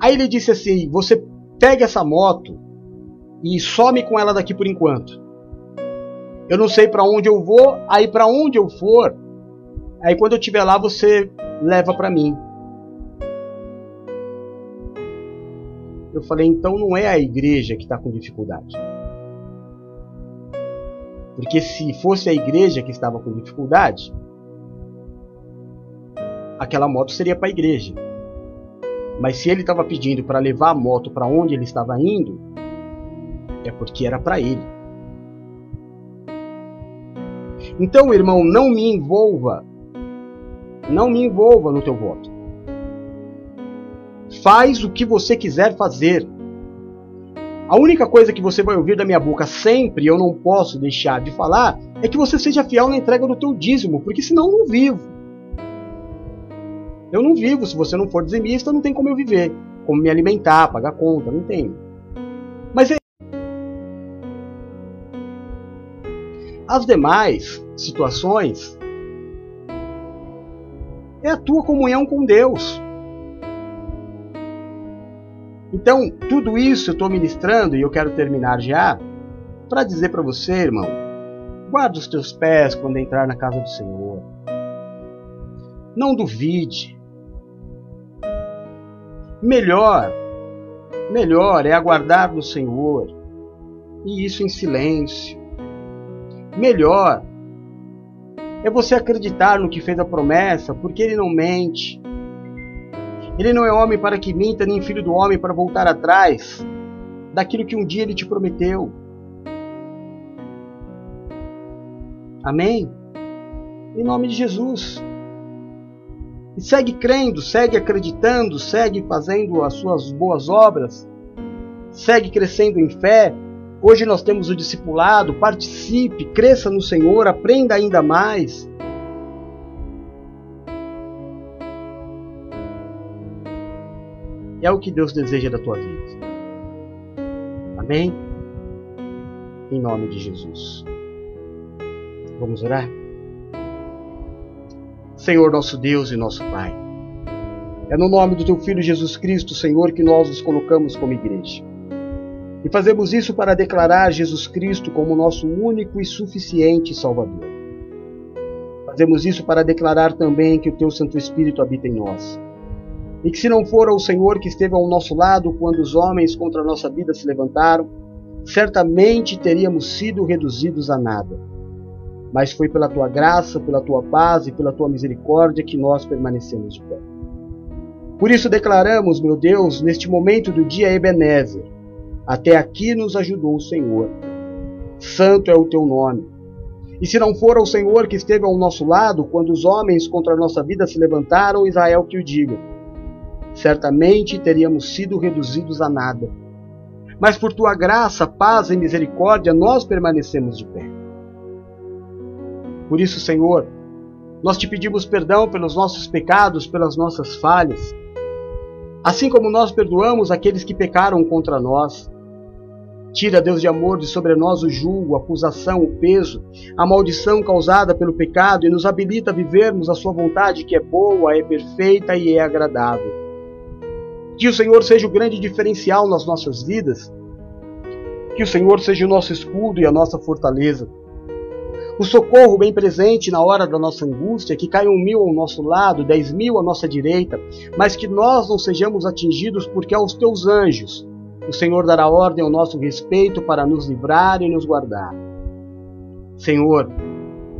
Aí ele disse assim: Você pega essa moto e some com ela daqui por enquanto. Eu não sei para onde eu vou, aí para onde eu for, aí quando eu estiver lá você leva para mim. Eu falei: Então não é a igreja que está com dificuldade. Porque se fosse a igreja que estava com dificuldade, aquela moto seria para a igreja. Mas se ele estava pedindo para levar a moto para onde ele estava indo, é porque era para ele. Então, irmão, não me envolva. Não me envolva no teu voto. Faz o que você quiser fazer. A única coisa que você vai ouvir da minha boca sempre, eu não posso deixar de falar, é que você seja fiel na entrega do teu dízimo, porque senão eu não vivo. Eu não vivo, se você não for dizimista, não tem como eu viver, como me alimentar, pagar conta, não tenho. Mas é... as demais situações é a tua comunhão com Deus. Então, tudo isso eu estou ministrando e eu quero terminar já para dizer para você, irmão, guarda os teus pés quando entrar na casa do Senhor. Não duvide. Melhor, melhor é aguardar no Senhor, e isso em silêncio. Melhor é você acreditar no que fez a promessa, porque ele não mente. Ele não é homem para que minta, nem filho do homem para voltar atrás daquilo que um dia ele te prometeu. Amém? Em nome de Jesus. E segue crendo, segue acreditando, segue fazendo as suas boas obras, segue crescendo em fé. Hoje nós temos o discipulado, participe, cresça no Senhor, aprenda ainda mais. É o que Deus deseja da tua vida. Amém? Em nome de Jesus. Vamos orar? Senhor nosso Deus e nosso Pai. É no nome do Teu Filho Jesus Cristo, Senhor, que nós nos colocamos como igreja. E fazemos isso para declarar Jesus Cristo como nosso único e suficiente Salvador. Fazemos isso para declarar também que o Teu Santo Espírito habita em nós. E que se não for o Senhor que esteve ao nosso lado quando os homens contra a nossa vida se levantaram, certamente teríamos sido reduzidos a nada mas foi pela tua graça, pela tua paz e pela tua misericórdia que nós permanecemos de pé. Por isso declaramos, meu Deus, neste momento do dia Ebenezer, até aqui nos ajudou o Senhor. Santo é o teu nome. E se não for o Senhor que esteve ao nosso lado, quando os homens contra a nossa vida se levantaram, Israel que o diga. Certamente teríamos sido reduzidos a nada. Mas por tua graça, paz e misericórdia, nós permanecemos de pé. Por isso, Senhor, nós te pedimos perdão pelos nossos pecados, pelas nossas falhas, assim como nós perdoamos aqueles que pecaram contra nós. Tira, Deus de amor, de sobre nós o julgo, a acusação, o peso, a maldição causada pelo pecado e nos habilita a vivermos a Sua vontade, que é boa, é perfeita e é agradável. Que o Senhor seja o grande diferencial nas nossas vidas. Que o Senhor seja o nosso escudo e a nossa fortaleza. O socorro bem presente na hora da nossa angústia, que caiam mil ao nosso lado, dez mil à nossa direita, mas que nós não sejamos atingidos porque aos teus anjos o Senhor dará ordem ao nosso respeito para nos livrar e nos guardar. Senhor,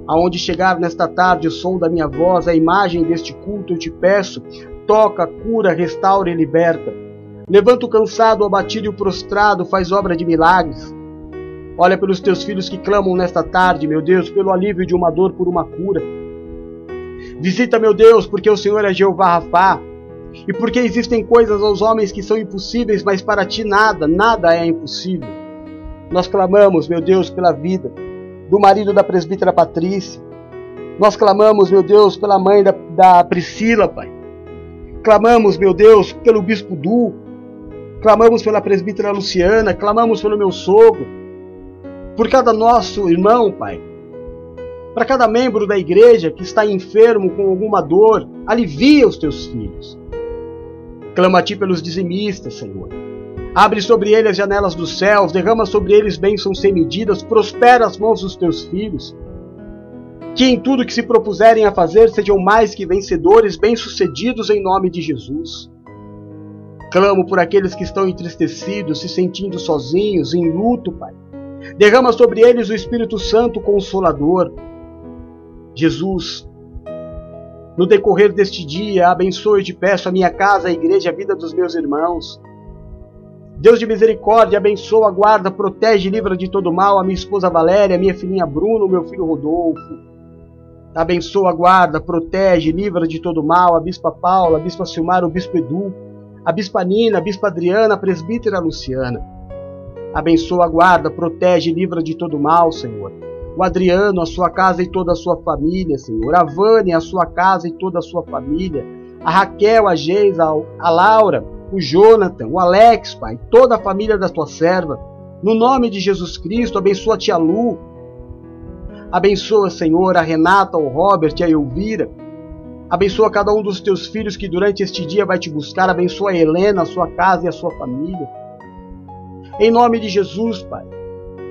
aonde chegar nesta tarde o som da minha voz, a imagem deste culto, eu te peço, toca, cura, restaura e liberta. Levanta o cansado, o abatido e o prostrado, faz obra de milagres. Olha pelos teus filhos que clamam nesta tarde, meu Deus, pelo alívio de uma dor por uma cura. Visita, meu Deus, porque o Senhor é Jeová Rafá, e porque existem coisas aos homens que são impossíveis, mas para ti nada, nada é impossível. Nós clamamos, meu Deus, pela vida do marido da presbítera Patrícia. Nós clamamos, meu Deus, pela mãe da, da Priscila, Pai. Clamamos, meu Deus, pelo bispo Du. Clamamos pela presbítera Luciana. Clamamos pelo meu sogro. Por cada nosso irmão, Pai. Para cada membro da igreja que está enfermo com alguma dor, alivia os teus filhos. Clama a ti pelos dizimistas, Senhor. Abre sobre eles as janelas dos céus, derrama sobre eles bênçãos sem medidas, prospera as mãos dos teus filhos. Que em tudo que se propuserem a fazer sejam mais que vencedores, bem-sucedidos em nome de Jesus. Clamo por aqueles que estão entristecidos, se sentindo sozinhos, em luto, Pai. Derrama sobre eles o Espírito Santo Consolador. Jesus, no decorrer deste dia, abençoe te peço a minha casa, a igreja, a vida dos meus irmãos. Deus de misericórdia, abençoa, guarda, protege e livra de todo mal a minha esposa Valéria, a minha filhinha Bruno, meu filho Rodolfo. Abençoa, guarda, protege, livra de todo mal a bispa Paula, a bispa Silmar, o bispo Edu, a bispa Nina, a bispa Adriana, a presbítera Luciana. Abençoa, guarda, protege, livra de todo mal, Senhor o Adriano, a sua casa e toda a sua família, Senhor. A Vânia, a sua casa e toda a sua família. A Raquel, a Geisa, a Laura, o Jonathan, o Alex, Pai, toda a família da tua serva. No nome de Jesus Cristo, abençoa a tia Lu. Abençoa, Senhor, a Renata, o Robert, a Elvira. Abençoa cada um dos teus filhos que durante este dia vai te buscar. Abençoa a Helena, a sua casa e a sua família. Em nome de Jesus, Pai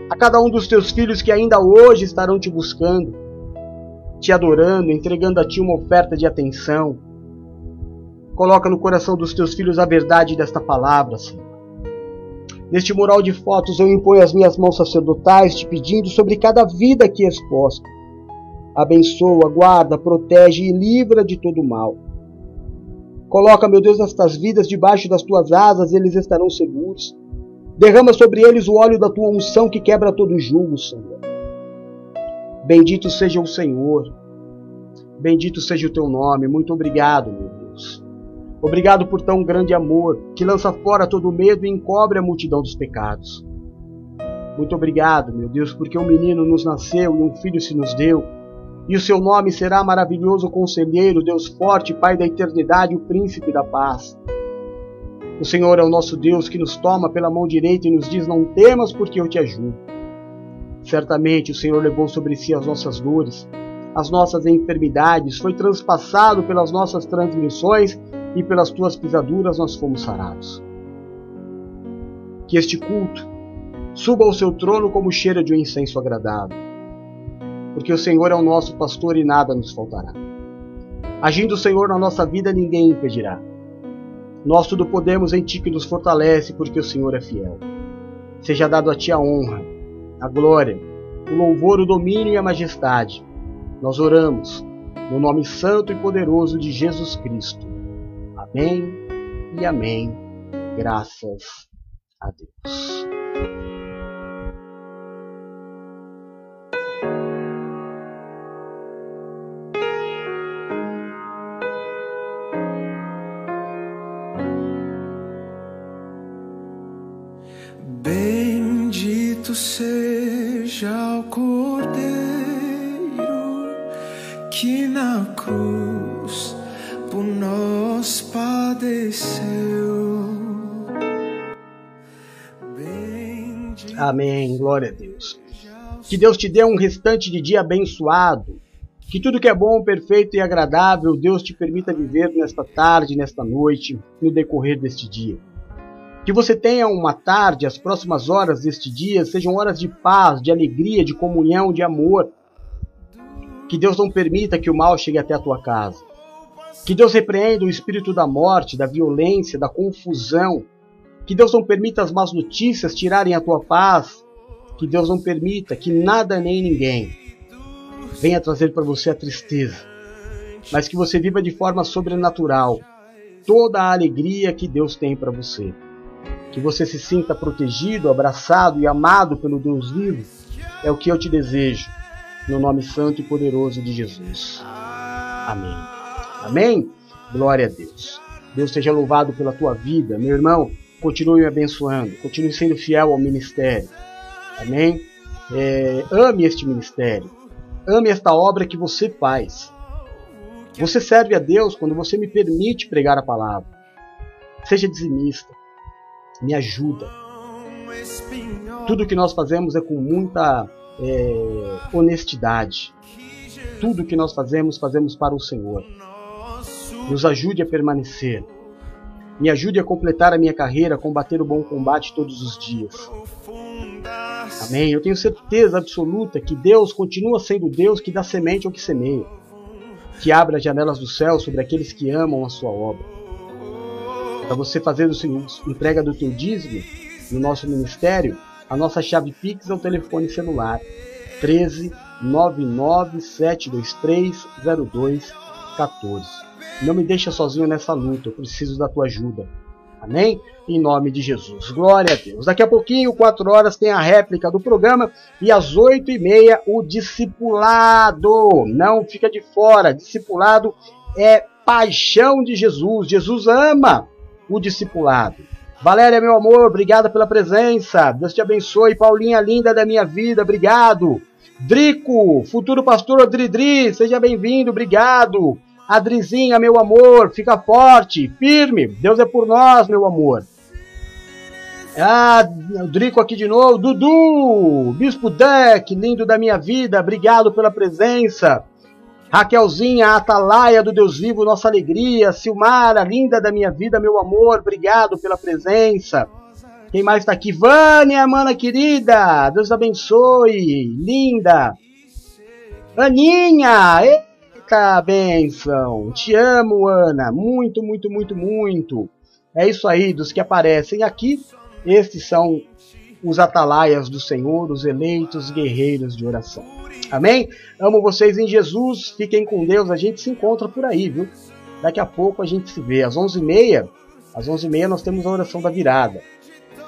a cada um dos teus filhos que ainda hoje estarão te buscando, te adorando, entregando a ti uma oferta de atenção. Coloca no coração dos teus filhos a verdade desta palavra, Senhor. Neste mural de fotos eu imponho as minhas mãos sacerdotais, te pedindo sobre cada vida aqui exposta. Abençoa, guarda, protege e livra de todo mal. Coloca, meu Deus, estas vidas debaixo das tuas asas, eles estarão seguros. Derrama sobre eles o óleo da tua unção que quebra todo julgo, Senhor. Bendito seja o Senhor. Bendito seja o teu nome. Muito obrigado, meu. Obrigado por tão grande amor que lança fora todo medo e encobre a multidão dos pecados. Muito obrigado, meu Deus, porque um menino nos nasceu e um filho se nos deu. E o seu nome será maravilhoso conselheiro, Deus forte, Pai da eternidade, o príncipe da paz. O Senhor é o nosso Deus que nos toma pela mão direita e nos diz: Não temas, porque eu te ajudo. Certamente o Senhor levou sobre si as nossas dores, as nossas enfermidades, foi transpassado pelas nossas transgressões e pelas tuas pisaduras nós fomos sarados. Que este culto suba ao seu trono como cheiro de um incenso agradável, porque o Senhor é o nosso pastor e nada nos faltará. Agindo o Senhor na nossa vida, ninguém impedirá. Nós tudo podemos em Ti que nos fortalece, porque o Senhor é fiel. Seja dado a Ti a honra, a glória, o louvor, o domínio e a majestade. Nós oramos no nome santo e poderoso de Jesus Cristo. Amém e amém. Graças a Deus. seja o Cordeiro que na cruz Amém. Glória a Deus. Que Deus te dê um restante de dia abençoado. Que tudo que é bom, perfeito e agradável, Deus te permita viver nesta tarde, nesta noite, no decorrer deste dia. Que você tenha uma tarde, as próximas horas deste dia sejam horas de paz, de alegria, de comunhão, de amor. Que Deus não permita que o mal chegue até a tua casa. Que Deus repreenda o espírito da morte, da violência, da confusão. Que Deus não permita as más notícias tirarem a tua paz. Que Deus não permita que nada nem ninguém venha trazer para você a tristeza. Mas que você viva de forma sobrenatural toda a alegria que Deus tem para você. Que você se sinta protegido, abraçado e amado pelo Deus vivo. É o que eu te desejo. No nome santo e poderoso de Jesus. Amém. Amém? Glória a Deus. Deus seja louvado pela tua vida. Meu irmão, continue abençoando. Continue sendo fiel ao ministério. Amém? É, ame este ministério. Ame esta obra que você faz. Você serve a Deus quando você me permite pregar a palavra. Seja dizimista. Me ajuda. Tudo que nós fazemos é com muita é, honestidade. Tudo que nós fazemos, fazemos para o Senhor nos ajude a permanecer. Me ajude a completar a minha carreira, a combater o bom combate todos os dias. Amém. Eu tenho certeza absoluta que Deus continua sendo Deus que dá semente ao que semeia, que abre as janelas do céu sobre aqueles que amam a sua obra. Para você fazer o entrega do teu dízimo no nosso ministério, a nossa chave Pix é o telefone celular 13 99 723 02 14. Não me deixa sozinho nessa luta, eu preciso da tua ajuda. Amém? Em nome de Jesus. Glória a Deus. Daqui a pouquinho, 4 horas, tem a réplica do programa e às 8 e meia o discipulado. Não fica de fora. Discipulado é paixão de Jesus. Jesus ama o discipulado. Valéria, meu amor, obrigada pela presença. Deus te abençoe. Paulinha, linda da minha vida, obrigado. Drico, futuro pastor Odridri, seja bem-vindo, obrigado. Adrizinha, meu amor, fica forte, firme. Deus é por nós, meu amor. Ah, Drico aqui de novo. Dudu, Bispo Deck, lindo da minha vida, obrigado pela presença. Raquelzinha, Atalaia do Deus Vivo, nossa alegria. Silmara, linda da minha vida, meu amor, obrigado pela presença. Quem mais está aqui? Vânia, mana querida, Deus abençoe, linda. Aninha, Eita benção! Te amo, Ana! Muito, muito, muito, muito! É isso aí, dos que aparecem aqui, estes são os atalaias do Senhor, os eleitos guerreiros de oração. Amém? Amo vocês em Jesus, fiquem com Deus, a gente se encontra por aí, viu? Daqui a pouco a gente se vê. Às 11h30, às 11h30 nós temos a oração da virada.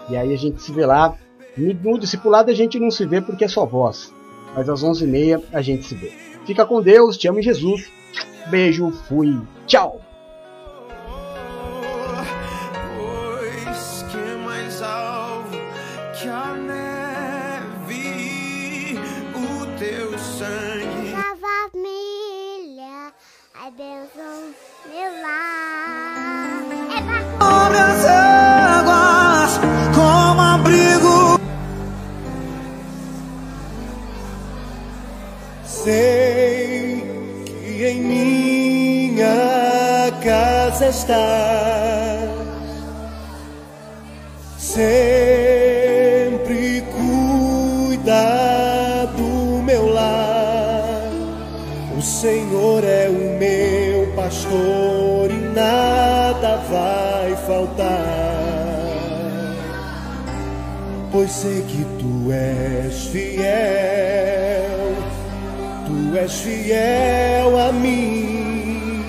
E aí a gente se vê lá. No discipulado a gente não se vê porque é só voz. Mas às 11h30 a gente se vê. Fica com Deus, te amo Jesus. Beijo, fui, tchau. Pois que mais alvo que Sei que em minha casa estás, sempre cuida do meu lar. O Senhor é o meu pastor e nada vai faltar. Pois sei que tu és fiel, tu és fiel a mim.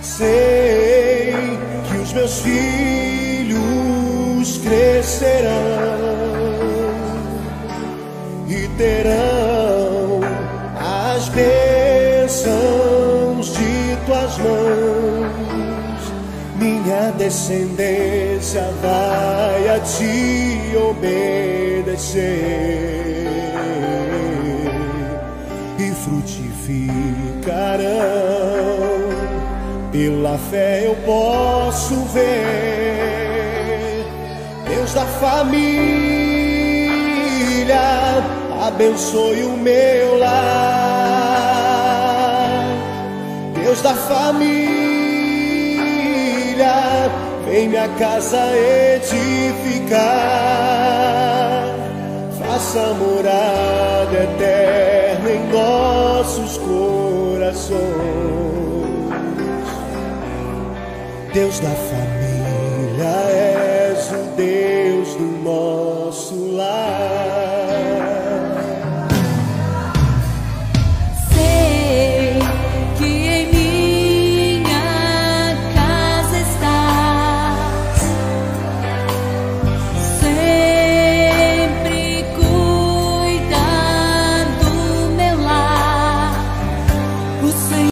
Sei que os meus filhos crescerão e terão as bênçãos de tuas mãos. Minha descendência vai a ti obedecer frutificarão. Pela fé eu posso ver Deus da família, abençoe o meu lar. Deus da família, vem minha casa edificar. Faça morada eterna nossos corações. Deus da família és o Deus do nosso.